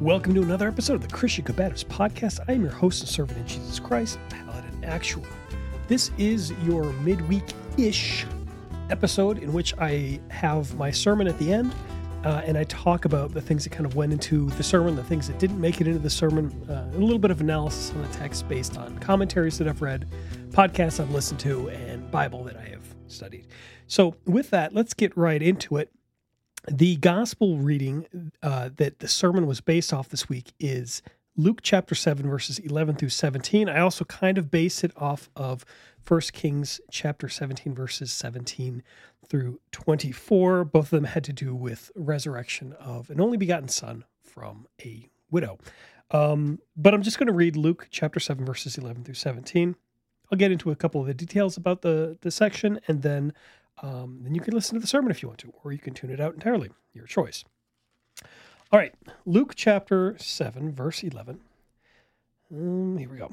Welcome to another episode of the Christian Combatives Podcast. I am your host and servant in Jesus Christ, Paladin Actual. This is your midweek ish episode in which I have my sermon at the end uh, and I talk about the things that kind of went into the sermon, the things that didn't make it into the sermon, uh, a little bit of analysis on the text based on commentaries that I've read, podcasts I've listened to, and Bible that I have studied. So, with that, let's get right into it. The gospel reading uh, that the sermon was based off this week is Luke chapter 7, verses 11 through 17. I also kind of base it off of 1 Kings chapter 17, verses 17 through 24. Both of them had to do with resurrection of an only begotten son from a widow. Um, but I'm just going to read Luke chapter 7, verses 11 through 17. I'll get into a couple of the details about the, the section, and then um, then you can listen to the sermon if you want to, or you can tune it out entirely. Your choice. All right, Luke chapter 7, verse 11. Um, here we go.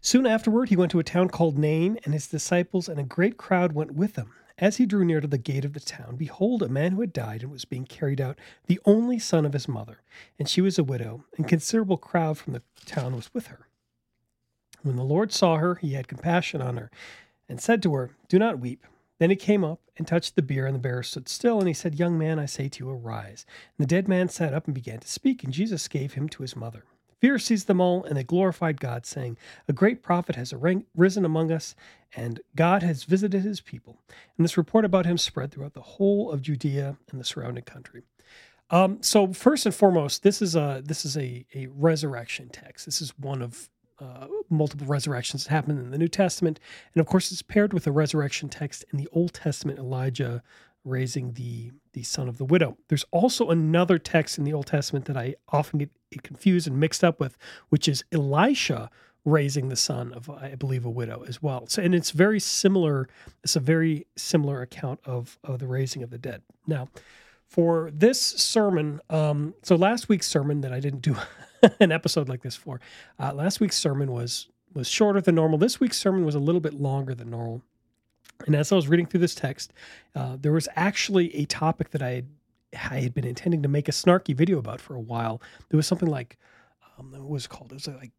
Soon afterward, he went to a town called Nain, and his disciples and a great crowd went with him. As he drew near to the gate of the town, behold, a man who had died and was being carried out, the only son of his mother, and she was a widow, and considerable crowd from the town was with her. When the Lord saw her, he had compassion on her, and said to her, Do not weep. Then he came up and touched the bier, and the bearer stood still. And he said, Young man, I say to you, arise. And the dead man sat up and began to speak, and Jesus gave him to his mother. Fear seized them all, and they glorified God, saying, A great prophet has risen among us, and God has visited his people. And this report about him spread throughout the whole of Judea and the surrounding country. Um, so first and foremost, this is a this is a, a resurrection text. This is one of uh, multiple resurrections that happen in the New Testament. And of course, it's paired with a resurrection text in the Old Testament, Elijah raising the, the son of the widow. There's also another text in the Old Testament that I often get confused and mixed up with, which is Elisha raising the son of, I believe, a widow as well. So, and it's very similar. It's a very similar account of, of the raising of the dead. Now, for this sermon, um, so last week's sermon that I didn't do an episode like this for. Uh, last week's sermon was was shorter than normal. This week's sermon was a little bit longer than normal. And as I was reading through this text, uh, there was actually a topic that I had, I had been intending to make a snarky video about for a while. There was something like, um, what was it called? It was like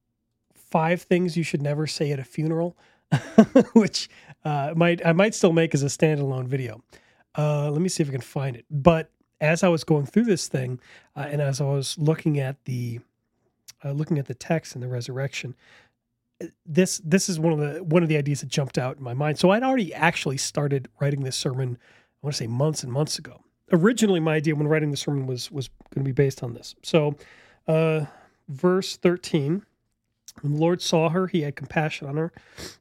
five things you should never say at a funeral, which uh, might I might still make as a standalone video. Uh, let me see if I can find it. But as I was going through this thing, uh, and as I was looking at the uh, looking at the text and the resurrection, uh, this this is one of the one of the ideas that jumped out in my mind. So I'd already actually started writing this sermon. I want to say months and months ago. Originally, my idea when writing the sermon was was going to be based on this. So, uh, verse thirteen. When the Lord saw her, he had compassion on her.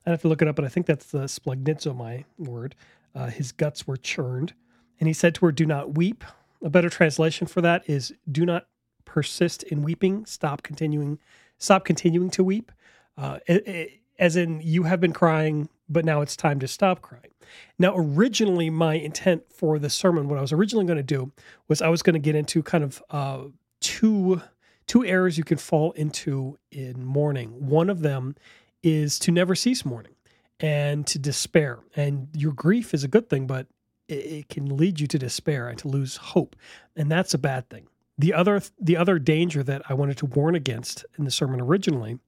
I have to look it up, but I think that's the splanchnizomai word. Uh, his guts were churned. And he said to her, Do not weep. A better translation for that is, Do not persist in weeping, stop continuing, stop continuing to weep. Uh, it, it, as in, you have been crying, but now it's time to stop crying. Now, originally, my intent for the sermon, what I was originally going to do, was I was going to get into kind of uh, two two errors you can fall into in mourning. One of them is to never cease mourning and to despair. And your grief is a good thing, but it, it can lead you to despair and to lose hope, and that's a bad thing. The other the other danger that I wanted to warn against in the sermon originally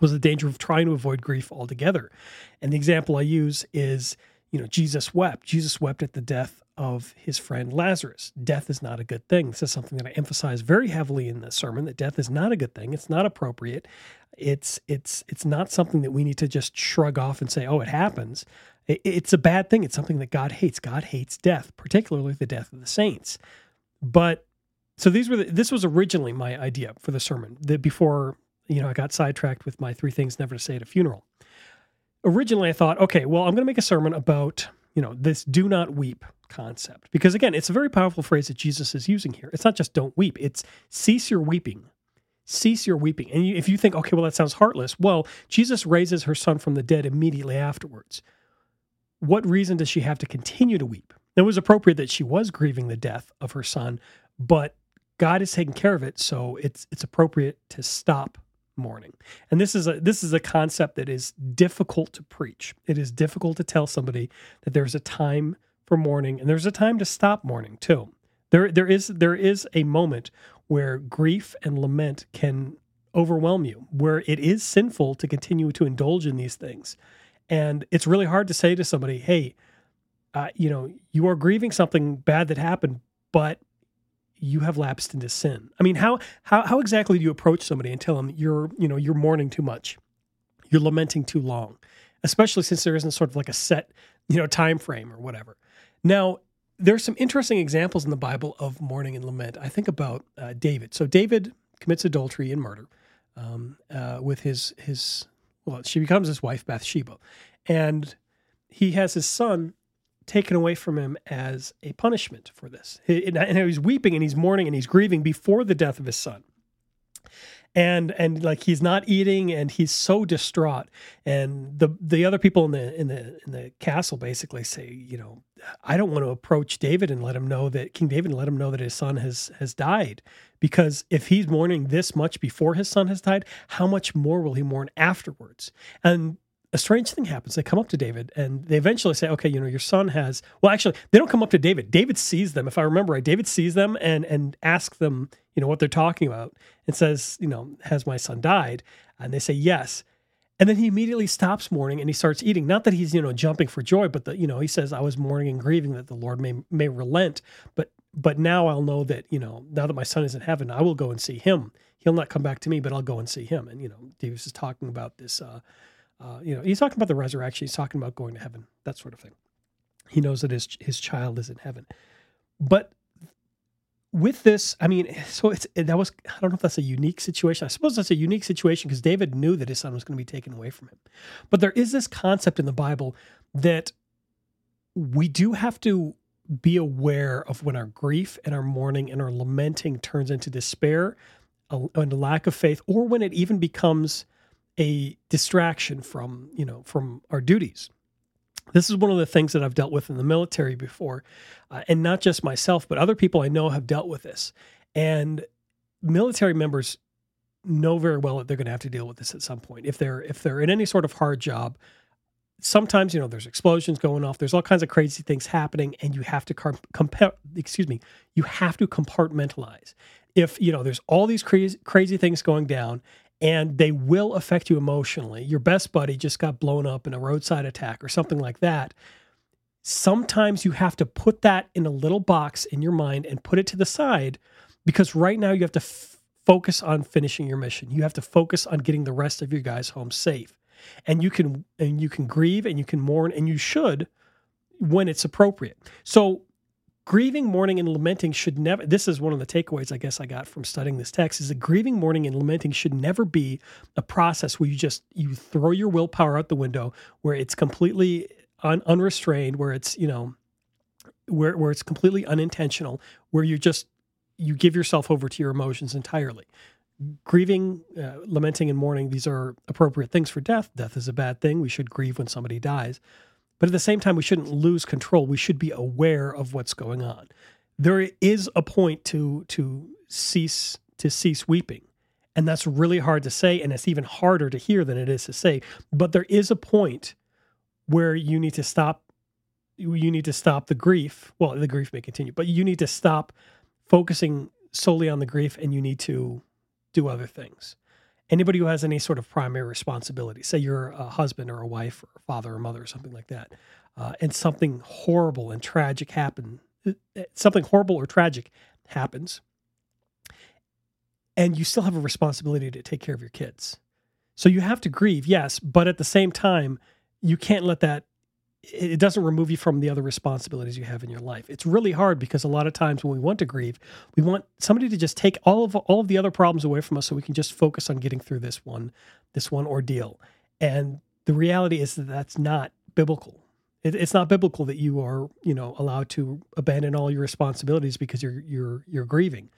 was the danger of trying to avoid grief altogether. And the example I use is, you know, Jesus wept. Jesus wept at the death of his friend Lazarus. Death is not a good thing. This is something that I emphasize very heavily in the sermon that death is not a good thing. It's not appropriate. It's it's it's not something that we need to just shrug off and say, "Oh, it happens." it's a bad thing. It's something that God hates. God hates death, particularly the death of the saints. But so these were the, this was originally my idea for the sermon. That before you know I got sidetracked with my three things never to say at a funeral. Originally, I thought, okay, well, I'm going to make a sermon about you know this "do not weep" concept because again, it's a very powerful phrase that Jesus is using here. It's not just "don't weep"; it's cease your weeping. Cease your weeping. And if you think, okay, well, that sounds heartless. Well, Jesus raises her son from the dead immediately afterwards. What reason does she have to continue to weep? It was appropriate that she was grieving the death of her son, but God is taking care of it, so it's it's appropriate to stop mourning. And this is a this is a concept that is difficult to preach. It is difficult to tell somebody that there's a time for mourning and there's a time to stop mourning too. There there is there is a moment where grief and lament can overwhelm you, where it is sinful to continue to indulge in these things. And it's really hard to say to somebody, hey, uh, you know, you are grieving something bad that happened, but you have lapsed into sin. I mean, how how how exactly do you approach somebody and tell them you're you know you're mourning too much, you're lamenting too long, especially since there isn't sort of like a set you know time frame or whatever. Now, there's some interesting examples in the Bible of mourning and lament. I think about uh, David. So David commits adultery and murder um, uh, with his his well, she becomes his wife Bathsheba, and he has his son taken away from him as a punishment for this. And he's weeping and he's mourning and he's grieving before the death of his son. And and like he's not eating and he's so distraught. And the the other people in the in the in the castle basically say you know i don't want to approach david and let him know that king david and let him know that his son has has died. Because if he's mourning this much before his son has died how much more will he mourn afterwards? And a strange thing happens. They come up to David and they eventually say, okay, you know, your son has, well, actually, they don't come up to David. David sees them. If I remember right, David sees them and, and asks them, you know, what they're talking about and says, you know, has my son died? And they say, yes. And then he immediately stops mourning and he starts eating. Not that he's, you know, jumping for joy, but that, you know, he says, I was mourning and grieving that the Lord may, may relent. But, but now I'll know that, you know, now that my son is in heaven, I will go and see him. He'll not come back to me, but I'll go and see him. And, you know, David is talking about this, uh, uh, you know, he's talking about the resurrection. He's talking about going to heaven, that sort of thing. He knows that his his child is in heaven, but with this, I mean, so it's that was I don't know if that's a unique situation. I suppose that's a unique situation because David knew that his son was going to be taken away from him. But there is this concept in the Bible that we do have to be aware of when our grief and our mourning and our lamenting turns into despair and a lack of faith, or when it even becomes a distraction from you know from our duties this is one of the things that I've dealt with in the military before, uh, and not just myself, but other people I know have dealt with this. And military members know very well that they're going to have to deal with this at some point. If they're if they're in any sort of hard job, sometimes you know there's explosions going off, there's all kinds of crazy things happening, and you have to compare. Excuse me, you have to compartmentalize. If you know there's all these crazy crazy things going down, and they will affect you emotionally. Your best buddy just got blown up in a roadside attack or something like that. Sometimes you have to put that in a little box in your mind and put it to the side because right now you have to f- focus on finishing your mission. You have to focus on getting the rest of your guys home safe. And you can and you can grieve and you can mourn and you should when it's appropriate. So grieving, mourning, and lamenting should never. This is one of the takeaways I guess I got from studying this text: is that grieving, mourning, and lamenting should never be a process where you just you throw your willpower out the window, where it's completely un, unrestrained, where it's you know, where where it's completely unintentional, where you just you give yourself over to your emotions entirely. Grieving, uh, lamenting, and mourning, these are appropriate things for death. Death is a bad thing. We should grieve when somebody dies. But at the same time, we shouldn't lose control. We should be aware of what's going on. There is a point to to cease to cease weeping. And that's really hard to say, and it's even harder to hear than it is to say. But there is a point where you need to stop you need to stop the grief. Well, the grief may continue, but you need to stop focusing solely on the grief and you need to do other things anybody who has any sort of primary responsibility, say you're a husband or a wife or a father or mother or something like that, uh, and something horrible and tragic happen, uh, something horrible or tragic happens, and you still have a responsibility to take care of your kids. So you have to grieve, yes, but at the same time, you can't let that it doesn't remove you from the other responsibilities you have in your life. It's really hard because a lot of times when we want to grieve, we want somebody to just take all of all of the other problems away from us so we can just focus on getting through this one this one ordeal. And the reality is that that's not biblical. It, it's not biblical that you are, you know, allowed to abandon all your responsibilities because you're you're you're grieving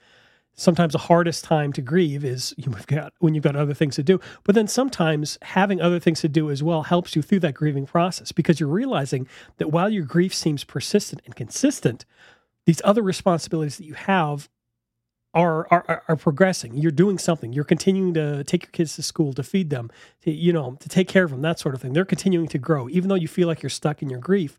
sometimes the hardest time to grieve is you've got when you've got other things to do. But then sometimes having other things to do as well helps you through that grieving process because you're realizing that while your grief seems persistent and consistent these other responsibilities that you have are, are are progressing. You're doing something. You're continuing to take your kids to school to feed them to, you know to take care of them that sort of thing. They're continuing to grow. Even though you feel like you're stuck in your grief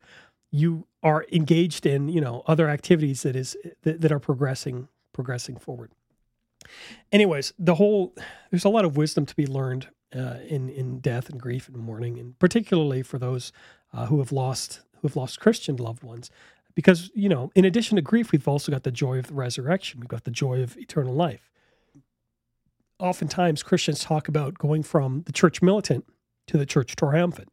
you are engaged in you know other activities that is that, that are progressing progressing forward. anyways, the whole there's a lot of wisdom to be learned uh, in in death and grief and mourning, and particularly for those uh, who have lost who have lost Christian loved ones, because you know, in addition to grief, we've also got the joy of the resurrection. We've got the joy of eternal life. Oftentimes, Christians talk about going from the church militant to the church triumphant.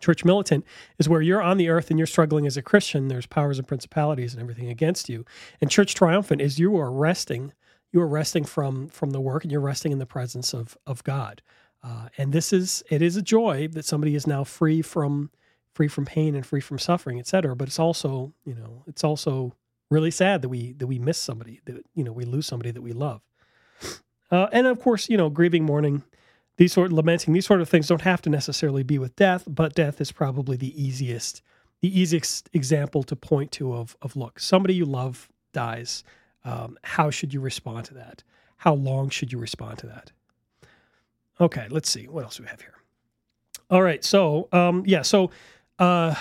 Church militant is where you're on the earth and you're struggling as a Christian. There's powers and principalities and everything against you. And church triumphant is you are resting. You are resting from from the work and you're resting in the presence of of God. Uh, and this is it is a joy that somebody is now free from free from pain and free from suffering, et cetera. But it's also you know it's also really sad that we that we miss somebody that you know we lose somebody that we love. Uh, and of course, you know, grieving, mourning, these sort of lamenting, these sort of things don't have to necessarily be with death, but death is probably the easiest, the easiest example to point to of of look, somebody you love dies. Um, how should you respond to that? How long should you respond to that? Okay, let's see what else we have here. All right, so um, yeah, so uh,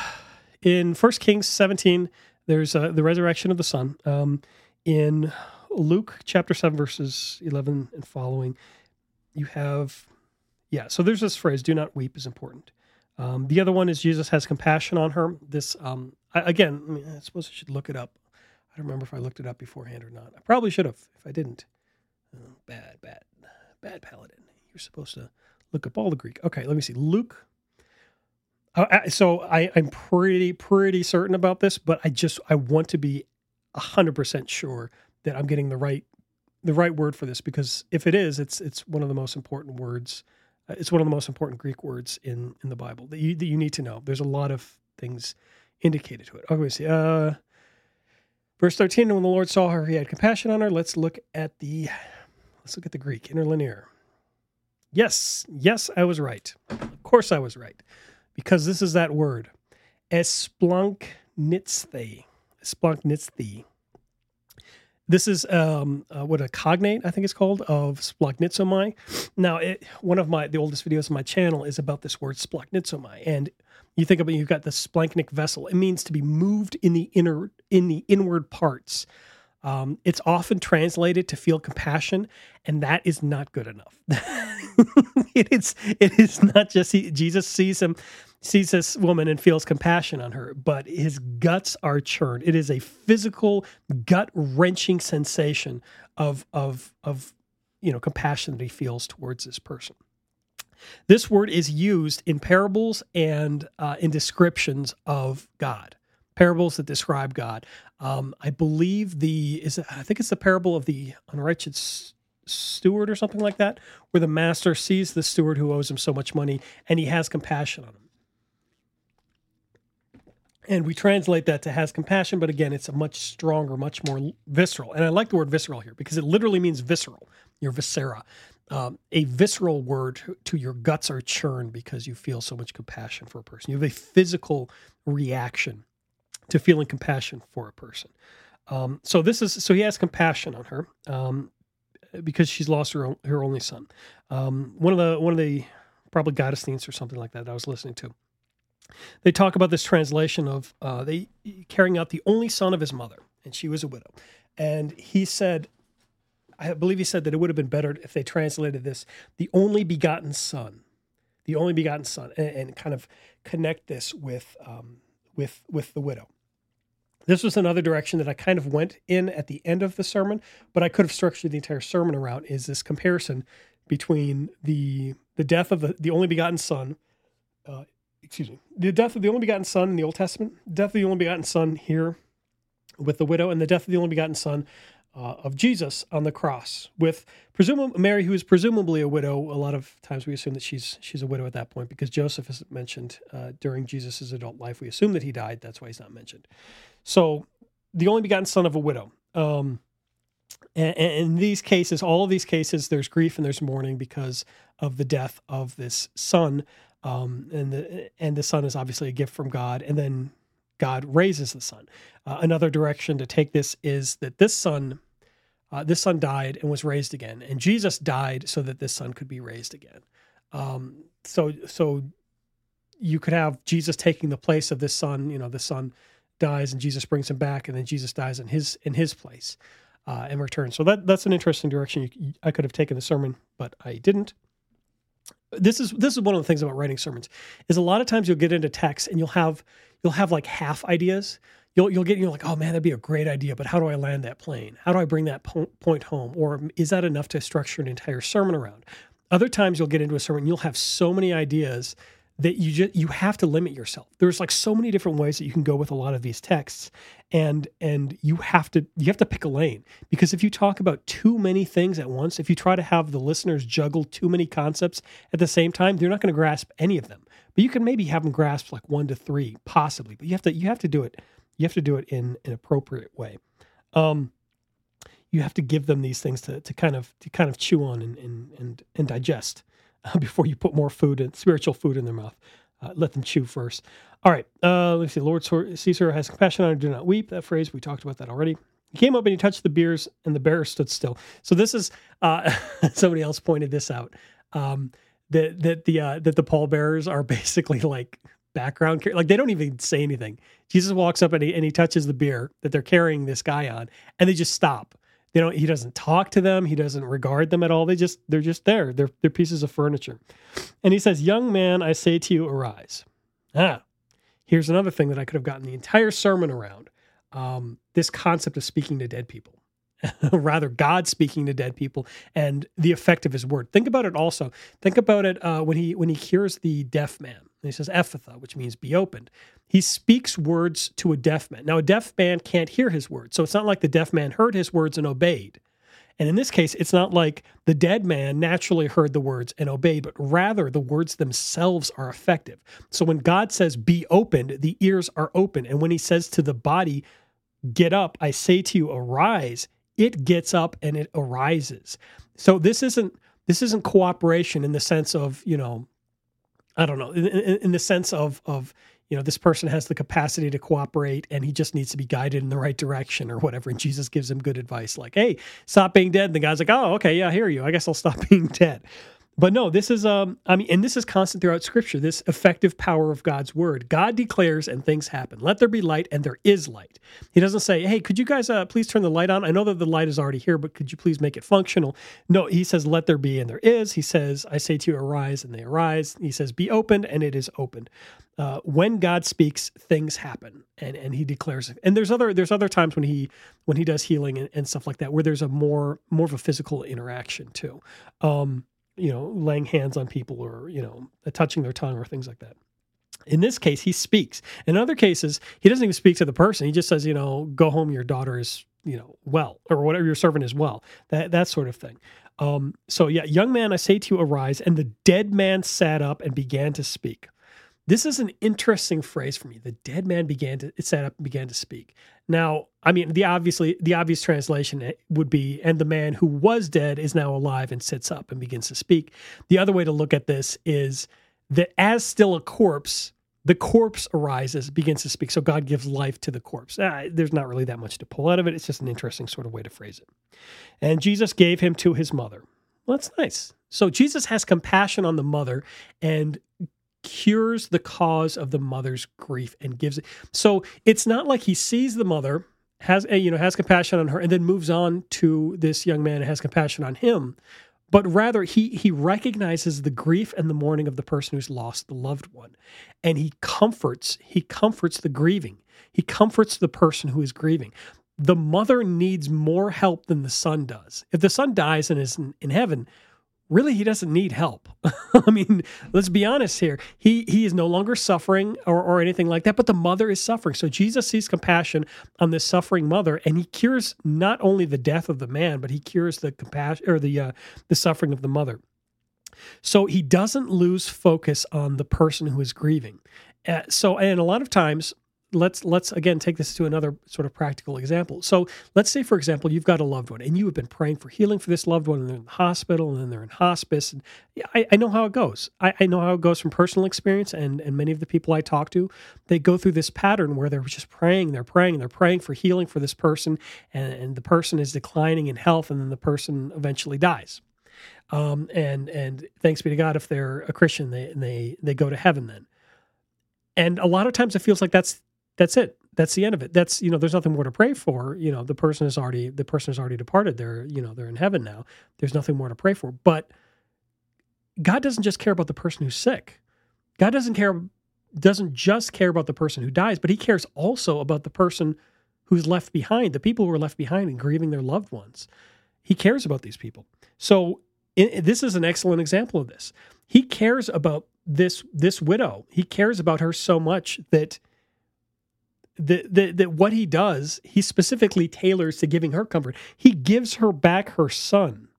in First Kings seventeen, there's uh, the resurrection of the son. Um, in Luke chapter seven, verses eleven and following, you have yeah. So there's this phrase: "Do not weep" is important. Um, the other one is Jesus has compassion on her. This um, I, again, I, mean, I suppose I should look it up. I don't remember if I looked it up beforehand or not. I probably should have. If I didn't, oh, bad, bad, bad paladin. You're supposed to look up all the Greek. Okay, let me see. Luke. Uh, so I, I'm pretty pretty certain about this, but I just I want to be hundred percent sure that I'm getting the right the right word for this because if it is, it's it's one of the most important words. It's one of the most important Greek words in in the Bible that you that you need to know. There's a lot of things indicated to it. Okay, see. Uh, verse thirteen. And when the Lord saw her, He had compassion on her. Let's look at the let's look at the Greek interlinear. Yes, yes, I was right. Of course, I was right, because this is that word, esplanchnizthi. Esplanchnizthi. This is um, uh, what a cognate I think it's called of splanchnizomai. Now, it, one of my the oldest videos on my channel is about this word splanchnizomai, and you think about you've got the splanchnic vessel. It means to be moved in the inner in the inward parts. Um, it's often translated to feel compassion, and that is not good enough. it is it is not just he, Jesus sees him sees this woman and feels compassion on her, but his guts are churned. It is a physical, gut wrenching sensation of of of you know compassion that he feels towards this person. This word is used in parables and uh, in descriptions of God parables that describe God. Um, I believe the is I think it's the parable of the unrighteous steward or something like that, where the master sees the steward who owes him so much money and he has compassion on him. And we translate that to has compassion, but again, it's a much stronger, much more visceral. And I like the word visceral here because it literally means visceral, your viscera. Um, a visceral word to your guts are churned because you feel so much compassion for a person. You have a physical reaction to feeling compassion for a person. Um, so this is so he has compassion on her um, because she's lost her her only son. Um, one of the one of the probably Gottesdienst or something like that, that I was listening to. They talk about this translation of uh, they carrying out the only son of his mother, and she was a widow. And he said, I believe he said that it would have been better if they translated this the only begotten son, the only begotten son, and, and kind of connect this with um, with with the widow. This was another direction that I kind of went in at the end of the sermon, but I could have structured the entire sermon around is this comparison between the the death of the, the only begotten son, uh, excuse me, the death of the only begotten son in the Old Testament, death of the only begotten son here with the widow, and the death of the only begotten son uh, of Jesus on the cross with presumably Mary, who is presumably a widow. A lot of times we assume that she's she's a widow at that point because Joseph isn't mentioned uh, during Jesus's adult life. We assume that he died. That's why he's not mentioned. So the only begotten son of a widow. Um, and, and in these cases, all of these cases, there's grief and there's mourning because of the death of this son. Um, and the and the son is obviously a gift from God. And then God raises the son. Uh, another direction to take this is that this son, uh, this son died and was raised again, and Jesus died so that this son could be raised again. Um, so, so you could have Jesus taking the place of this son. You know, the son dies and Jesus brings him back, and then Jesus dies in his in his place. uh, and return. So that that's an interesting direction. You, I could have taken the sermon, but I didn't. This is this is one of the things about writing sermons is a lot of times you'll get into text and you'll have you'll have like half ideas. You'll you'll get you're like oh man that'd be a great idea, but how do I land that plane? How do I bring that po- point home? Or is that enough to structure an entire sermon around? Other times you'll get into a sermon and you'll have so many ideas that you just you have to limit yourself. There's like so many different ways that you can go with a lot of these texts and and you have to you have to pick a lane because if you talk about too many things at once, if you try to have the listeners juggle too many concepts at the same time, they're not going to grasp any of them. But you can maybe have them grasp like 1 to 3 possibly, but you have to you have to do it you have to do it in an appropriate way. Um you have to give them these things to, to kind of to kind of chew on and and and, and digest before you put more food and spiritual food in their mouth. Uh, let them chew first. All right. Uh, let's see. Lord Caesar has compassion on her. Do not weep. That phrase we talked about that already. He came up and he touched the biers, and the bear stood still. So this is uh, somebody else pointed this out. Um, that that the uh, that the pallbearers are basically like background like they don't even say anything. Jesus walks up and he and he touches the bier that they're carrying this guy on, and they just stop they don't he doesn't talk to them. He doesn't regard them at all. They just they're just there. They're they're pieces of furniture. And he says young man i say to you arise. Ah here's another thing that i could have gotten the entire sermon around. Um, this concept of speaking to dead people rather God speaking to dead people and the effect of His word. Think about it. Also, think about it uh, when he when he cures the deaf man. he says Ephphatha, which means be opened. He speaks words to a deaf man. Now, a deaf man can't hear his words, so it's not like the deaf man heard his words and obeyed. And in this case, it's not like the dead man naturally heard the words and obeyed, but rather the words themselves are effective. So when God says, be opened, the ears are open. And when he says to the body, get up, I say to you, arise, it gets up and it arises. So this isn't this isn't cooperation in the sense of you know, I don't know, in, in, in the sense of of you know this person has the capacity to cooperate and he just needs to be guided in the right direction or whatever. And Jesus gives him good advice like, "Hey, stop being dead." And the guy's like, "Oh, okay, yeah, I hear you. I guess I'll stop being dead." But no, this is um I mean and this is constant throughout scripture, this effective power of God's word. God declares and things happen. Let there be light and there is light. He doesn't say, "Hey, could you guys uh, please turn the light on? I know that the light is already here, but could you please make it functional?" No, he says, "Let there be and there is." He says, "I say to you, arise and they arise." He says, "Be opened and it is opened." Uh, when God speaks, things happen, and and He declares. And there's other there's other times when he when he does healing and, and stuff like that, where there's a more more of a physical interaction too. Um, you know, laying hands on people or, you know, touching their tongue or things like that. In this case, he speaks. In other cases, he doesn't even speak to the person. He just says, you know, go home, your daughter is, you know, well, or whatever your servant is well. That that sort of thing. Um, so yeah, young man, I say to you, arise. And the dead man sat up and began to speak. This is an interesting phrase for me. The dead man began to it sat up and began to speak. Now, I mean, the obviously the obvious translation eh, would be, and the man who was dead is now alive and sits up and begins to speak. The other way to look at this is that as still a corpse, the corpse arises, begins to speak. So God gives life to the corpse. Ah, there's not really that much to pull out of it. It's just an interesting sort of way to phrase it. And Jesus gave him to his mother. Well, that's nice. So Jesus has compassion on the mother and cures the cause of the mother's grief and gives it. So it's not like he sees the mother, has a, you know has compassion on her, and then moves on to this young man and has compassion on him, but rather he he recognizes the grief and the mourning of the person who's lost the loved one, and he comforts he comforts the grieving. He comforts the person who is grieving. The mother needs more help than the son does. If the son dies and is in, in heaven, really he doesn't need help. I mean, let's be honest here. He he is no longer suffering or, or anything like that, but the mother is suffering. So Jesus sees compassion on this suffering mother, and he cures not only the death of the man, but he cures the compassion or the uh, the suffering of the mother. So he doesn't lose focus on the person who is grieving. Uh, so, and a lot of times let's let's again take this to another sort of practical example. So let's say, for example, you've got a loved one and you have been praying for healing for this loved one, and they're in the hospital, and then they're in hospice. And I, I know how it goes. I, I, know how it goes from personal experience, and and many of the people I talk to, they go through this pattern where they're just praying, they're praying, they're praying for healing for this person, and, and the person is declining in health, and then the person eventually dies. Um, and and thanks be to God if they're a Christian, they they they go to heaven then. And a lot of times it feels like that's that's it. That's the end of it. That's you know, there's nothing more to pray for. You know, the person is already the person has already departed. They're you know they're in heaven now. There's nothing more to pray for. But God doesn't just care about the person who's sick. God doesn't care doesn't just care about the person who dies, but He cares also about the person who's left behind, the people who are left behind and grieving their loved ones. He cares about these people. So this is an excellent example of this. He cares about this this widow. He cares about her so much that that, that, that what he does, he specifically tailors to giving her comfort. He gives her back her son.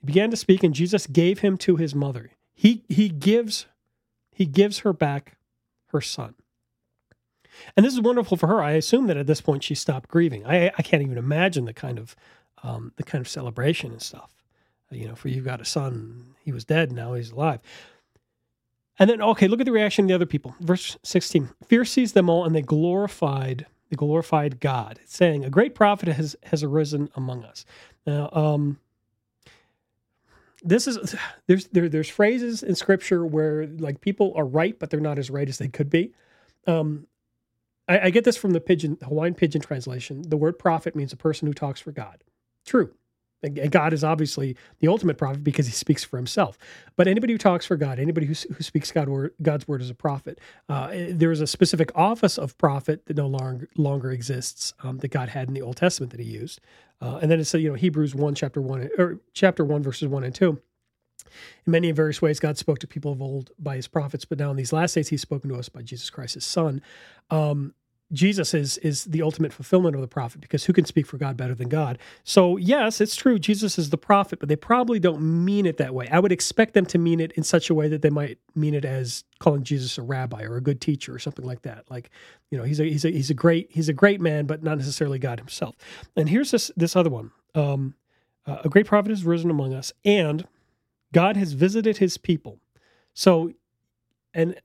He began to speak, and Jesus gave him to his mother. He he gives he gives her back her son. And this is wonderful for her. I assume that at this point she stopped grieving. I, I can't even imagine the kind of um, the kind of celebration and stuff. You know, for you've got a son, he was dead, now he's alive. And then, okay, look at the reaction of the other people. Verse 16 Fear seized them all, and they glorified they glorified God, saying, A great prophet has, has arisen among us. Now, um, this is there's there, there's phrases in scripture where like people are right, but they're not as right as they could be. Um, I, I get this from the Pidgin Hawaiian Pidgin translation. The word prophet means a person who talks for God. True. God is obviously the ultimate prophet because he speaks for himself. But anybody who talks for God, anybody who, who speaks God word, God's word is a prophet. Uh, there is a specific office of prophet that no longer longer exists um, that God had in the Old Testament that he used. Uh, and then it's you know Hebrews one chapter one or chapter one verses one and two. In many and various ways, God spoke to people of old by his prophets, but now in these last days, he's spoken to us by Jesus Christ, his son. Um, Jesus is is the ultimate fulfillment of the prophet because who can speak for God better than God? So yes, it's true Jesus is the prophet, but they probably don't mean it that way. I would expect them to mean it in such a way that they might mean it as calling Jesus a rabbi or a good teacher or something like that. Like, you know, he's a he's a he's a great he's a great man, but not necessarily God himself. And here's this this other one. Um, uh, a great prophet has risen among us, and God has visited His people. So, and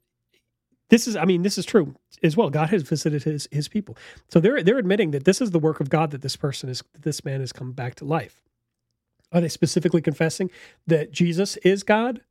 this is, I mean, this is true as well. God has visited his his people. So they're they're admitting that this is the work of God that this person is this man has come back to life. Are they specifically confessing that Jesus is God?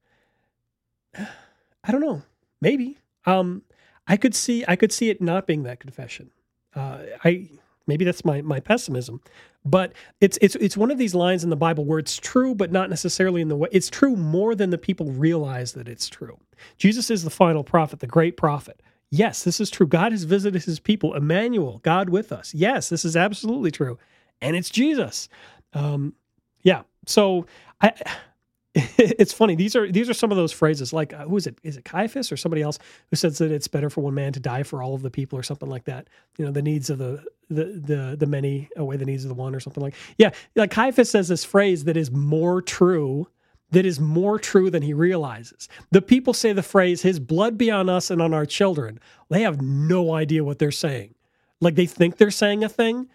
I don't know. Maybe. Um, I could see I could see it not being that confession. Uh, I maybe that's my my pessimism, but it's it's it's one of these lines in the Bible where it's true, but not necessarily in the way it's true more than the people realize that it's true. Jesus is the final prophet, the great prophet. Yes, this is true. God has visited his people, Emmanuel, God with us. Yes, this is absolutely true. And it's Jesus. Um, yeah. So I it's funny. These are these are some of those phrases. Like uh, who is it? Is it Caiaphas or somebody else who says that it's better for one man to die for all of the people or something like that? You know, the needs of the the the the many away the needs of the one or something like. Yeah, like Caiaphas says this phrase that is more true. That is more true than he realizes. The people say the phrase, his blood be on us and on our children. They have no idea what they're saying. Like they think they're saying a thing,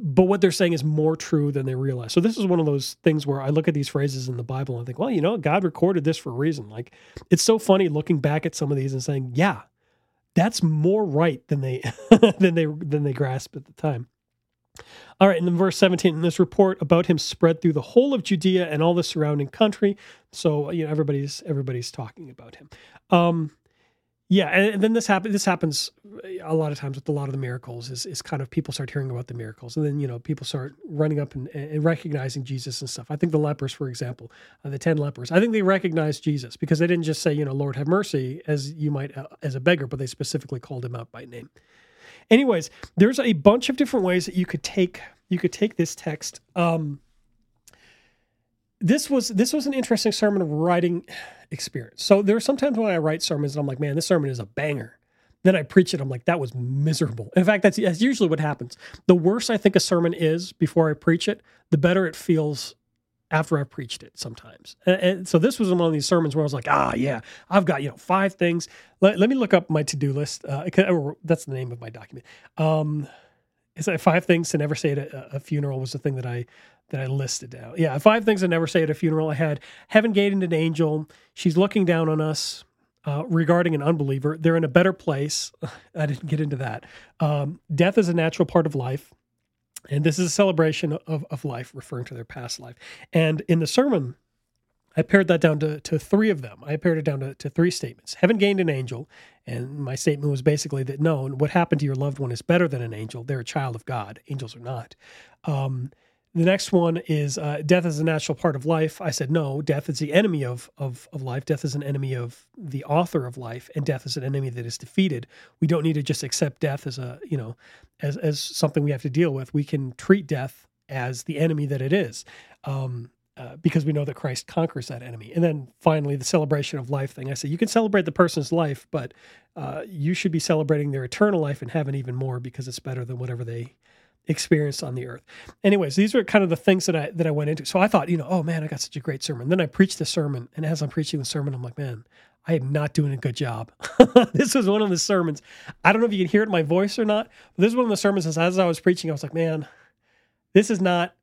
but what they're saying is more true than they realize. So this is one of those things where I look at these phrases in the Bible and I think, well, you know, God recorded this for a reason. Like it's so funny looking back at some of these and saying, yeah, that's more right than they than they than they grasp at the time. All right, and then verse 17, this report about him spread through the whole of Judea and all the surrounding country. So, you know, everybody's everybody's talking about him. Um, yeah, and, then this happens. This happens a lot of times with a lot of the miracles. Is, is kind of people start hearing about the miracles, and then you know people start running up and, and recognizing Jesus and stuff. I think the lepers, for example, uh, the ten lepers. I think they recognized Jesus because they didn't just say, you know, Lord have mercy, as you might uh, as a beggar, but they specifically called him out by name. Anyways, there's a bunch of different ways that you could take you could take this text. Um, this was this was an interesting sermon writing experience. So there are sometimes when I write sermons and I'm like, man, this sermon is a banger. Then I preach it, I'm like, that was miserable. In fact, that's, that's usually what happens. The worse I think a sermon is before I preach it, the better it feels after I've preached it sometimes. And, and, so this was one of these sermons where I was like, ah, yeah, I've got, you know, five things. Let, let me look up my to-do list. Uh, that's the name of my document. Um, is that five things to never say at a, a, funeral was the thing that I that I listed out. Yeah, five things I never say at a funeral. I had heaven gated an angel. She's looking down on us. Uh, regarding an unbeliever, they're in a better place. I didn't get into that. Um, death is a natural part of life, and this is a celebration of, of life, referring to their past life. And in the sermon, I pared that down to, to three of them. I pared it down to, to three statements. Heaven gained an angel. And my statement was basically that no, what happened to your loved one is better than an angel. They're a child of God. Angels are not. Um, the next one is uh, death is a natural part of life. I said no, death is the enemy of, of of life. Death is an enemy of the author of life, and death is an enemy that is defeated. We don't need to just accept death as a you know as as something we have to deal with. We can treat death as the enemy that it is. Um, uh, because we know that Christ conquers that enemy. And then finally, the celebration of life thing. I said you can celebrate the person's life, but uh, you should be celebrating their eternal life in heaven even more because it's better than whatever they experienced on the earth. Anyways, these are kind of the things that I that I went into. So I thought, you know, oh man, I got such a great sermon. Then I preached the sermon, and as I'm preaching the sermon, I'm like, man, I am not doing a good job. this was one of the sermons. I don't know if you can hear it in my voice or not. This is one of the sermons. As as I was preaching, I was like, man, this is not.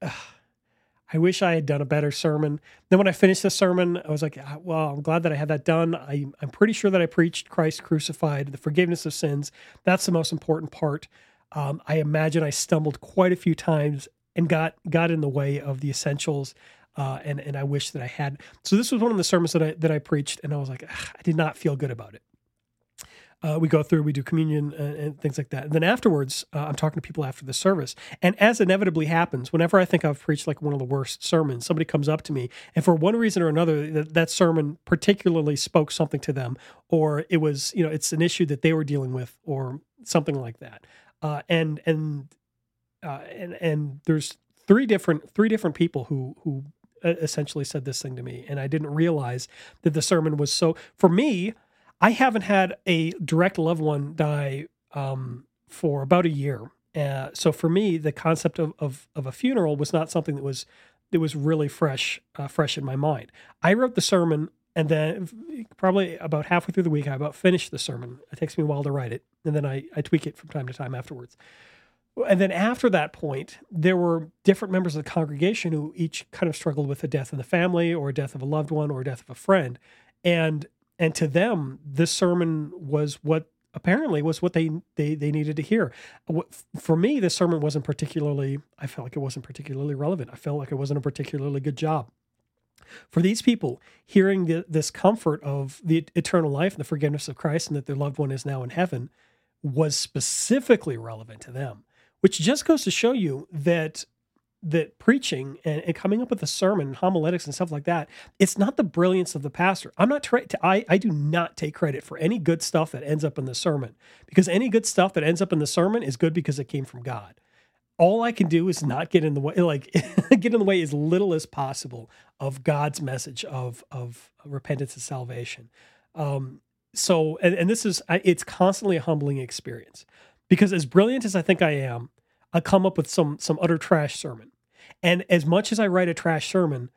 I wish I had done a better sermon. Then when I finished the sermon, I was like, ah, well, I'm glad that I had that done. I, I'm pretty sure that I preached Christ crucified, the forgiveness of sins. That's the most important part. Um, I imagine I stumbled quite a few times and got got in the way of the essentials. Uh, and and I wish that I had. So this was one of the sermons that I that I preached, and I was like, I did not feel good about it uh, we go through, we do communion and, and things like that. And then afterwards, uh, I'm talking to people after the service. And as inevitably happens, whenever I think I've preached like one of the worst sermons, somebody comes up to me, and for one reason or another, that sermon particularly spoke something to them, or it was, you know, it's an issue that they were dealing with, or something like that. Uh, and and uh, and and there's three different three different people who who essentially said this thing to me, and I didn't realize that the sermon was so. For me, I haven't had a direct loved one die um, for about a year. Uh, so for me, the concept of, of, of a funeral was not something that was that was really fresh uh, fresh in my mind. I wrote the sermon, and then probably about halfway through the week, I about finished the sermon. It takes me a while to write it, and then I, I tweak it from time to time afterwards. And then after that point, there were different members of the congregation who each kind of struggled with a death in the family, or a death of a loved one, or a death of a friend. And and to them this sermon was what apparently was what they they they needed to hear for me this sermon wasn't particularly i felt like it wasn't particularly relevant i felt like it wasn't a particularly good job for these people hearing the, this comfort of the eternal life and the forgiveness of christ and that their loved one is now in heaven was specifically relevant to them which just goes to show you that that preaching and, and, coming up with a sermon homiletics and stuff like that it's not the brilliance of the pastor. I'm not to I, I do not take credit for any good stuff that ends up in the sermon because any good stuff that ends up in the sermon is good because it came from god. All i can do is not get in the way like get in the way as little as possible of god's message of of repentance and salvation. Um so and, and this is it's constantly a humbling experience because as brilliant as i think i am I come up with some some utter trash sermon. And as much as I write a trash sermon,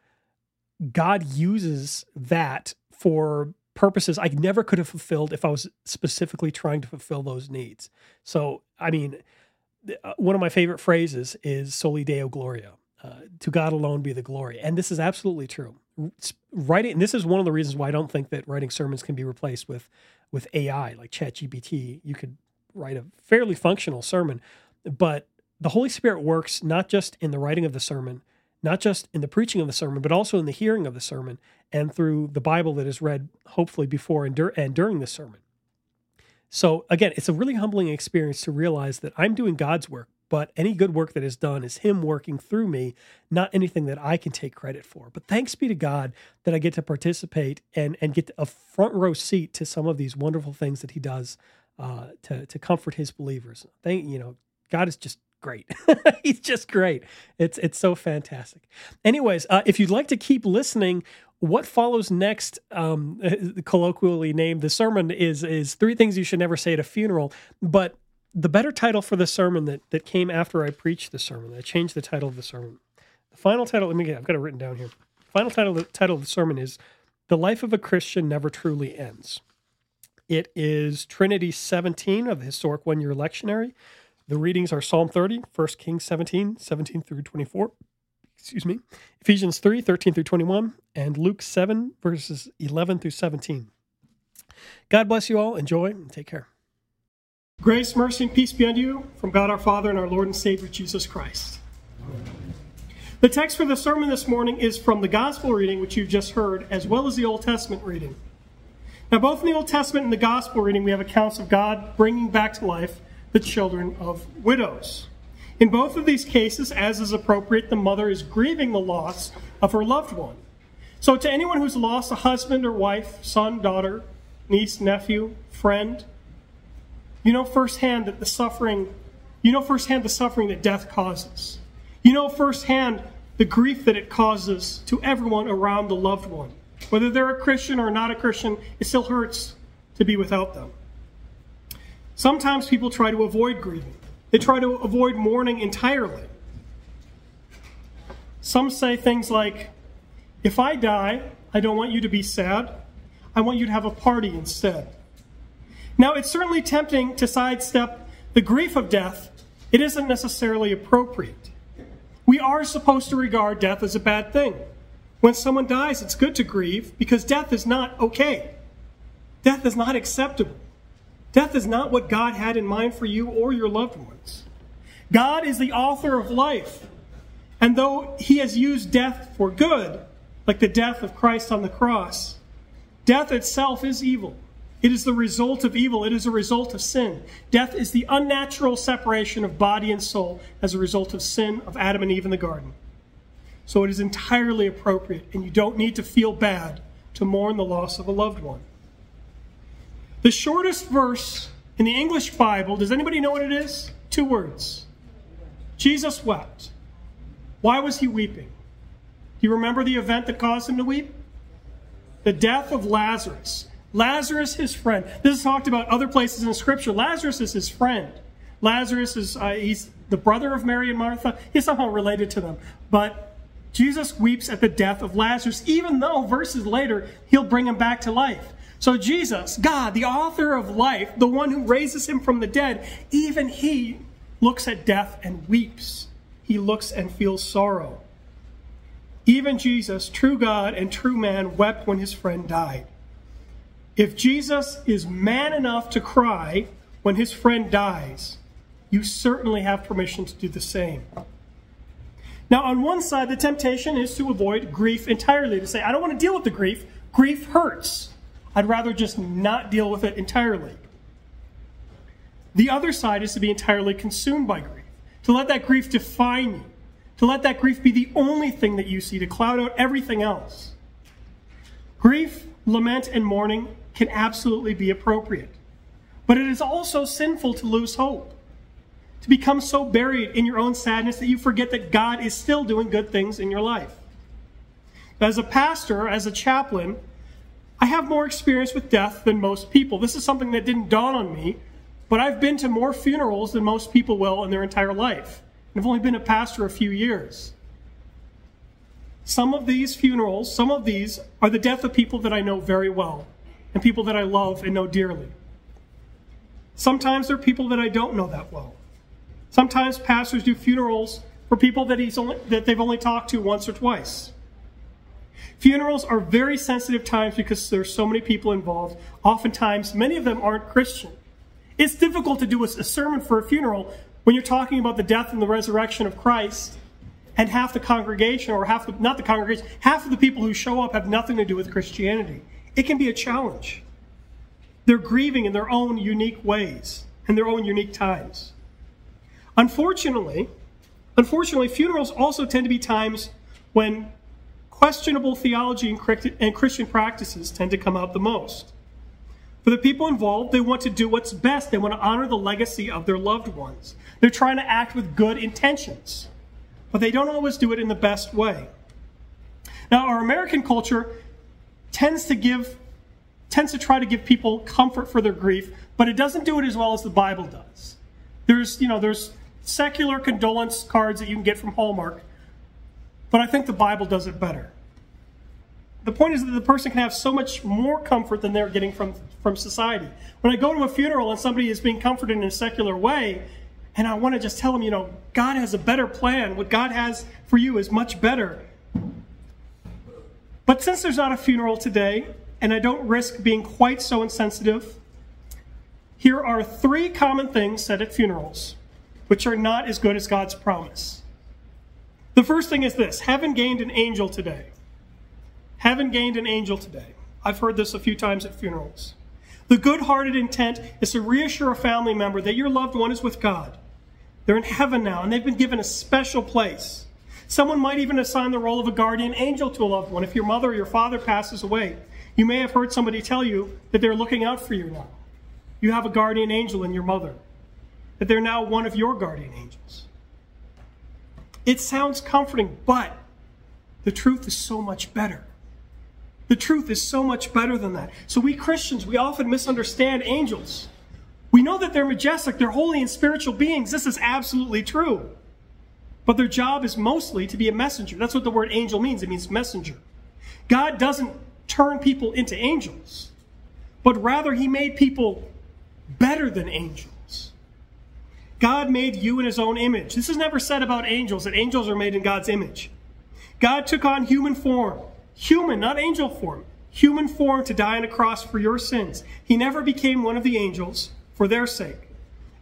God uses that for purposes I never could have fulfilled if I was specifically trying to fulfill those needs. So, I mean, uh, one of my favorite phrases is soli deo gloria. Uh, to God alone be the glory. And this is absolutely true. Writing, and this is one of the reasons why I don't think that writing sermons can be replaced with with AI like ChatGPT. You could write a fairly functional sermon, but the Holy Spirit works not just in the writing of the sermon, not just in the preaching of the sermon, but also in the hearing of the sermon and through the Bible that is read hopefully before and, dur- and during the sermon. So again, it's a really humbling experience to realize that I'm doing God's work, but any good work that is done is Him working through me, not anything that I can take credit for. But thanks be to God that I get to participate and and get a front row seat to some of these wonderful things that He does uh, to to comfort His believers. Thank you know, God is just great. He's just great. It's it's so fantastic. Anyways, uh, if you'd like to keep listening, what follows next, um, colloquially named the sermon, is is three things you should never say at a funeral. But the better title for the sermon that that came after I preached the sermon, I changed the title of the sermon. The final title, let me get, I've got it written down here. final title, the title of the sermon is "The Life of a Christian Never Truly Ends." It is Trinity 17 of the historic one year lectionary. The readings are Psalm 30, 1 Kings 17, 17 through 24. Excuse me. Ephesians 3, 13 through 21, and Luke 7, verses 11 through 17. God bless you all. Enjoy and take care. Grace, mercy, and peace be unto you from God our Father and our Lord and Savior Jesus Christ. The text for the sermon this morning is from the Gospel reading, which you've just heard, as well as the Old Testament reading. Now, both in the Old Testament and the Gospel reading, we have accounts of God bringing back to life the children of widows. In both of these cases, as is appropriate, the mother is grieving the loss of her loved one. So, to anyone who's lost a husband or wife, son, daughter, niece, nephew, friend, you know firsthand that the suffering, you know firsthand the suffering that death causes. You know firsthand the grief that it causes to everyone around the loved one. Whether they're a Christian or not a Christian, it still hurts to be without them. Sometimes people try to avoid grieving, they try to avoid mourning entirely. Some say things like, If I die, I don't want you to be sad. I want you to have a party instead. Now, it's certainly tempting to sidestep the grief of death. It isn't necessarily appropriate. We are supposed to regard death as a bad thing. When someone dies, it's good to grieve because death is not okay. Death is not acceptable. Death is not what God had in mind for you or your loved ones. God is the author of life. And though he has used death for good, like the death of Christ on the cross, death itself is evil. It is the result of evil. It is a result of sin. Death is the unnatural separation of body and soul as a result of sin of Adam and Eve in the garden. So it is entirely appropriate, and you don't need to feel bad to mourn the loss of a loved one. The shortest verse in the English Bible, does anybody know what it is? Two words Jesus wept. Why was he weeping? Do you remember the event that caused him to weep? The death of Lazarus. Lazarus, his friend. This is talked about other places in Scripture. Lazarus is his friend. Lazarus is uh, he's the brother of Mary and Martha. He's somehow related to them. But Jesus weeps at the death of Lazarus, even though verses later he'll bring him back to life. So Jesus, God, the author of life, the one who raises him from the dead, even he looks at death and weeps. He looks and feels sorrow. Even Jesus, true God and true man, wept when his friend died. If Jesus is man enough to cry when his friend dies, you certainly have permission to do the same. Now, on one side, the temptation is to avoid grief entirely, to say, I don't want to deal with the grief. Grief hurts. I'd rather just not deal with it entirely. The other side is to be entirely consumed by grief, to let that grief define you, to let that grief be the only thing that you see, to cloud out everything else. Grief, lament, and mourning can absolutely be appropriate. But it is also sinful to lose hope, to become so buried in your own sadness that you forget that God is still doing good things in your life. As a pastor, as a chaplain, I have more experience with death than most people. This is something that didn't dawn on me, but I've been to more funerals than most people will in their entire life. And I've only been a pastor a few years. Some of these funerals, some of these are the death of people that I know very well and people that I love and know dearly. Sometimes they're people that I don't know that well. Sometimes pastors do funerals for people that, he's only, that they've only talked to once or twice. Funerals are very sensitive times because there's so many people involved. Oftentimes, many of them aren't Christian. It's difficult to do a sermon for a funeral when you're talking about the death and the resurrection of Christ, and half the congregation, or half the, not the congregation, half of the people who show up have nothing to do with Christianity it can be a challenge. They're grieving in their own unique ways and their own unique times. Unfortunately, unfortunately, funerals also tend to be times when questionable theology and Christian practices tend to come out the most. For the people involved, they want to do what's best. They want to honor the legacy of their loved ones. They're trying to act with good intentions, but they don't always do it in the best way. Now, our American culture tends to give tends to try to give people comfort for their grief, but it doesn't do it as well as the Bible does. There's, you know, there's secular condolence cards that you can get from Hallmark, but I think the Bible does it better. The point is that the person can have so much more comfort than they're getting from, from society. When I go to a funeral and somebody is being comforted in a secular way, and I want to just tell them, you know, God has a better plan. What God has for you is much better. But since there's not a funeral today, and I don't risk being quite so insensitive, here are three common things said at funerals, which are not as good as God's promise. The first thing is this haven't gained an angel today. Haven't gained an angel today. I've heard this a few times at funerals. The good hearted intent is to reassure a family member that your loved one is with God. They're in heaven now, and they've been given a special place. Someone might even assign the role of a guardian angel to a loved one. If your mother or your father passes away, you may have heard somebody tell you that they're looking out for you now. You have a guardian angel in your mother, that they're now one of your guardian angels. It sounds comforting, but the truth is so much better. The truth is so much better than that. So, we Christians, we often misunderstand angels. We know that they're majestic, they're holy and spiritual beings. This is absolutely true. But their job is mostly to be a messenger. That's what the word angel means it means messenger. God doesn't turn people into angels, but rather, He made people better than angels. God made you in his own image. This is never said about angels, that angels are made in God's image. God took on human form, human, not angel form, human form to die on a cross for your sins. He never became one of the angels for their sake.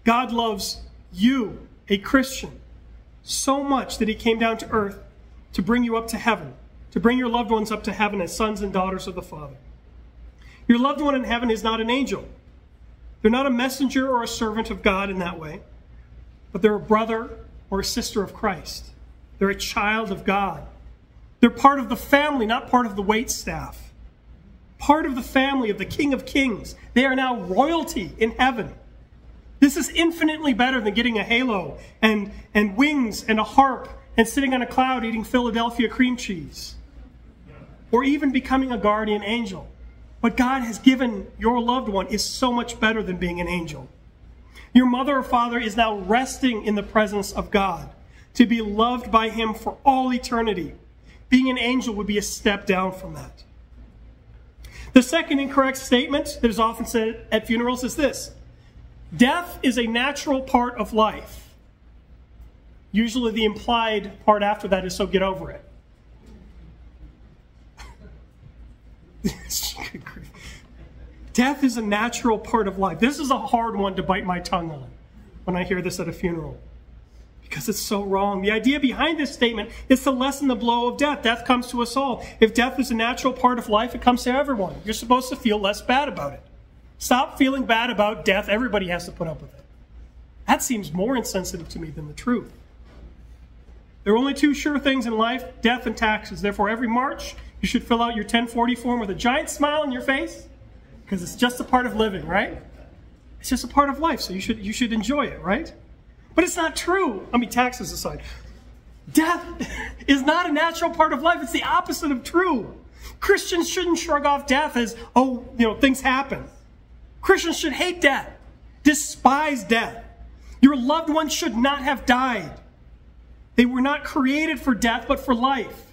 God loves you, a Christian, so much that he came down to earth to bring you up to heaven, to bring your loved ones up to heaven as sons and daughters of the Father. Your loved one in heaven is not an angel. They're not a messenger or a servant of God in that way but they're a brother or a sister of Christ. They're a child of God. They're part of the family, not part of the wait staff. Part of the family of the King of Kings. They are now royalty in heaven. This is infinitely better than getting a halo and, and wings and a harp and sitting on a cloud eating Philadelphia cream cheese. Or even becoming a guardian angel. What God has given your loved one is so much better than being an angel. Your mother or father is now resting in the presence of God to be loved by Him for all eternity. Being an angel would be a step down from that. The second incorrect statement that is often said at funerals is this Death is a natural part of life. Usually, the implied part after that is so get over it. Death is a natural part of life. This is a hard one to bite my tongue on when I hear this at a funeral because it's so wrong. The idea behind this statement is to lessen the blow of death. Death comes to us all. If death is a natural part of life, it comes to everyone. You're supposed to feel less bad about it. Stop feeling bad about death. Everybody has to put up with it. That seems more insensitive to me than the truth. There are only two sure things in life death and taxes. Therefore, every March, you should fill out your 1040 form with a giant smile on your face because it's just a part of living, right? It's just a part of life, so you should you should enjoy it, right? But it's not true. I mean, taxes aside, death is not a natural part of life. It's the opposite of true. Christians shouldn't shrug off death as, oh, you know, things happen. Christians should hate death, despise death. Your loved ones should not have died. They were not created for death, but for life.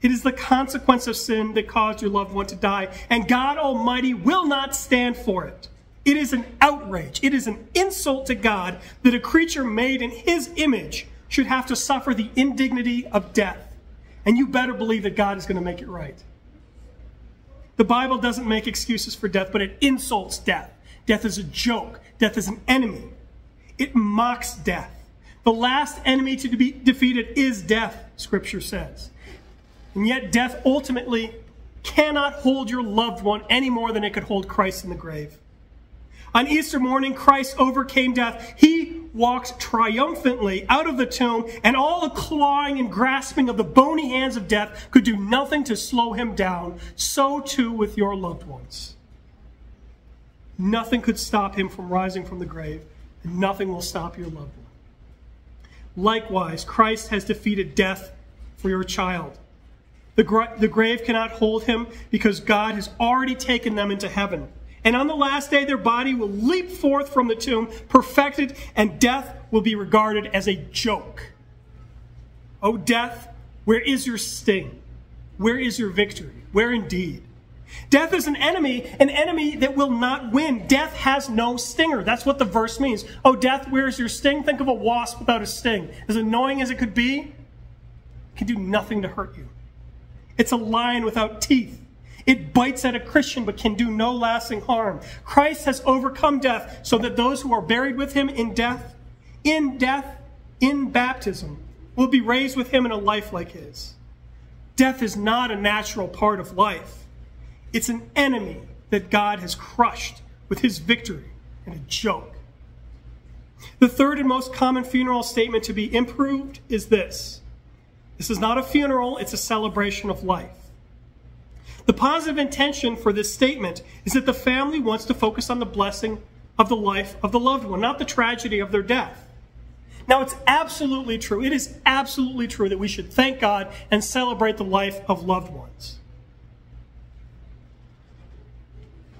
It is the consequence of sin that caused your loved one to die, and God Almighty will not stand for it. It is an outrage. It is an insult to God that a creature made in His image should have to suffer the indignity of death. And you better believe that God is going to make it right. The Bible doesn't make excuses for death, but it insults death. Death is a joke, death is an enemy. It mocks death. The last enemy to be defeated is death, Scripture says. And yet, death ultimately cannot hold your loved one any more than it could hold Christ in the grave. On Easter morning, Christ overcame death. He walked triumphantly out of the tomb, and all the clawing and grasping of the bony hands of death could do nothing to slow him down. So too with your loved ones. Nothing could stop him from rising from the grave, and nothing will stop your loved one. Likewise, Christ has defeated death for your child. The, gra- the grave cannot hold him because God has already taken them into heaven. And on the last day, their body will leap forth from the tomb, perfected, and death will be regarded as a joke. O oh, death, where is your sting? Where is your victory? Where indeed? Death is an enemy, an enemy that will not win. Death has no stinger. That's what the verse means. Oh, death, where is your sting? Think of a wasp without a sting. As annoying as it could be, it can do nothing to hurt you. It's a lion without teeth. It bites at a Christian but can do no lasting harm. Christ has overcome death so that those who are buried with him in death, in death, in baptism, will be raised with him in a life like his. Death is not a natural part of life, it's an enemy that God has crushed with his victory and a joke. The third and most common funeral statement to be improved is this this is not a funeral, it's a celebration of life. The positive intention for this statement is that the family wants to focus on the blessing of the life of the loved one, not the tragedy of their death. Now, it's absolutely true. It is absolutely true that we should thank God and celebrate the life of loved ones.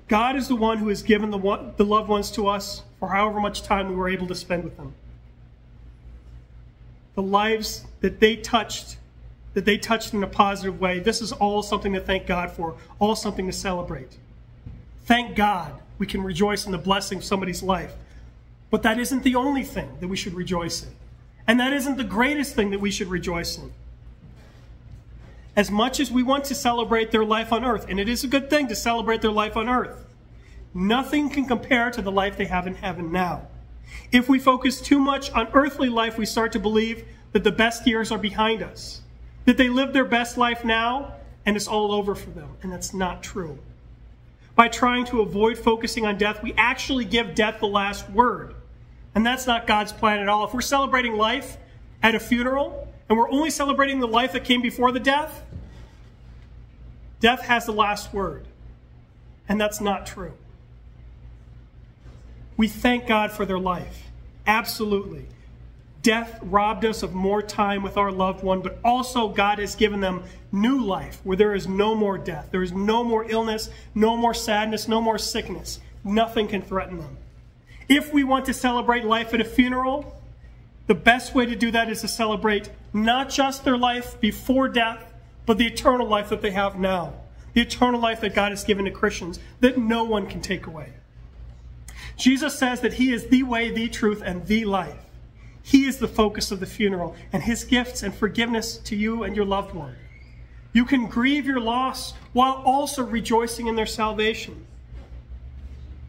God is the one who has given the, one, the loved ones to us for however much time we were able to spend with them. The lives that they touched, that they touched in a positive way, this is all something to thank God for, all something to celebrate. Thank God we can rejoice in the blessing of somebody's life. But that isn't the only thing that we should rejoice in. And that isn't the greatest thing that we should rejoice in. As much as we want to celebrate their life on earth, and it is a good thing to celebrate their life on earth, Nothing can compare to the life they have in heaven now. If we focus too much on earthly life, we start to believe that the best years are behind us, that they live their best life now and it's all over for them. And that's not true. By trying to avoid focusing on death, we actually give death the last word. And that's not God's plan at all. If we're celebrating life at a funeral and we're only celebrating the life that came before the death, death has the last word. And that's not true. We thank God for their life. Absolutely. Death robbed us of more time with our loved one, but also God has given them new life where there is no more death. There is no more illness, no more sadness, no more sickness. Nothing can threaten them. If we want to celebrate life at a funeral, the best way to do that is to celebrate not just their life before death, but the eternal life that they have now. The eternal life that God has given to Christians that no one can take away. Jesus says that He is the way, the truth, and the life. He is the focus of the funeral and His gifts and forgiveness to you and your loved one. You can grieve your loss while also rejoicing in their salvation.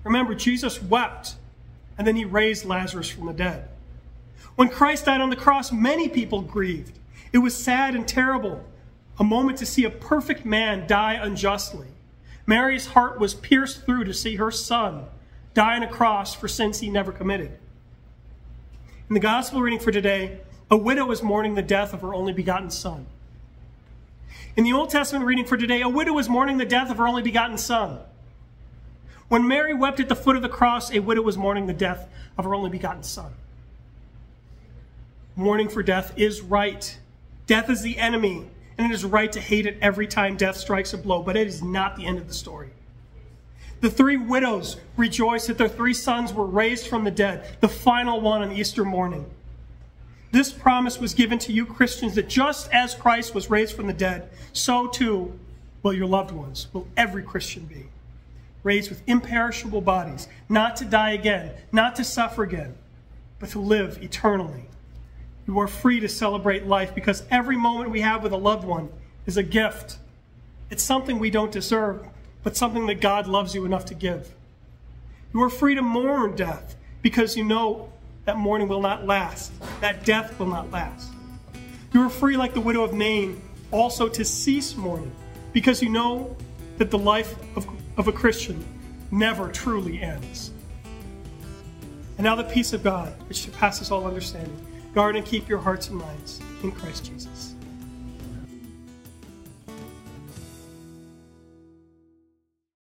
Remember, Jesus wept and then He raised Lazarus from the dead. When Christ died on the cross, many people grieved. It was sad and terrible, a moment to see a perfect man die unjustly. Mary's heart was pierced through to see her son die on a cross for sins he never committed. In the gospel reading for today, a widow is mourning the death of her only begotten son. In the Old Testament reading for today, a widow is mourning the death of her only begotten son. When Mary wept at the foot of the cross, a widow was mourning the death of her only begotten son. Mourning for death is right. Death is the enemy, and it is right to hate it every time death strikes a blow, but it is not the end of the story. The three widows rejoiced that their three sons were raised from the dead, the final one on Easter morning. This promise was given to you Christians that just as Christ was raised from the dead, so too will your loved ones, will every Christian be. Raised with imperishable bodies, not to die again, not to suffer again, but to live eternally. You are free to celebrate life because every moment we have with a loved one is a gift. It's something we don't deserve, but something that God loves you enough to give. You are free to mourn death because you know that mourning will not last, that death will not last. You are free, like the widow of Nain, also to cease mourning because you know that the life of, of a Christian never truly ends. And now the peace of God, which surpasses all understanding, guard and keep your hearts and minds in Christ Jesus.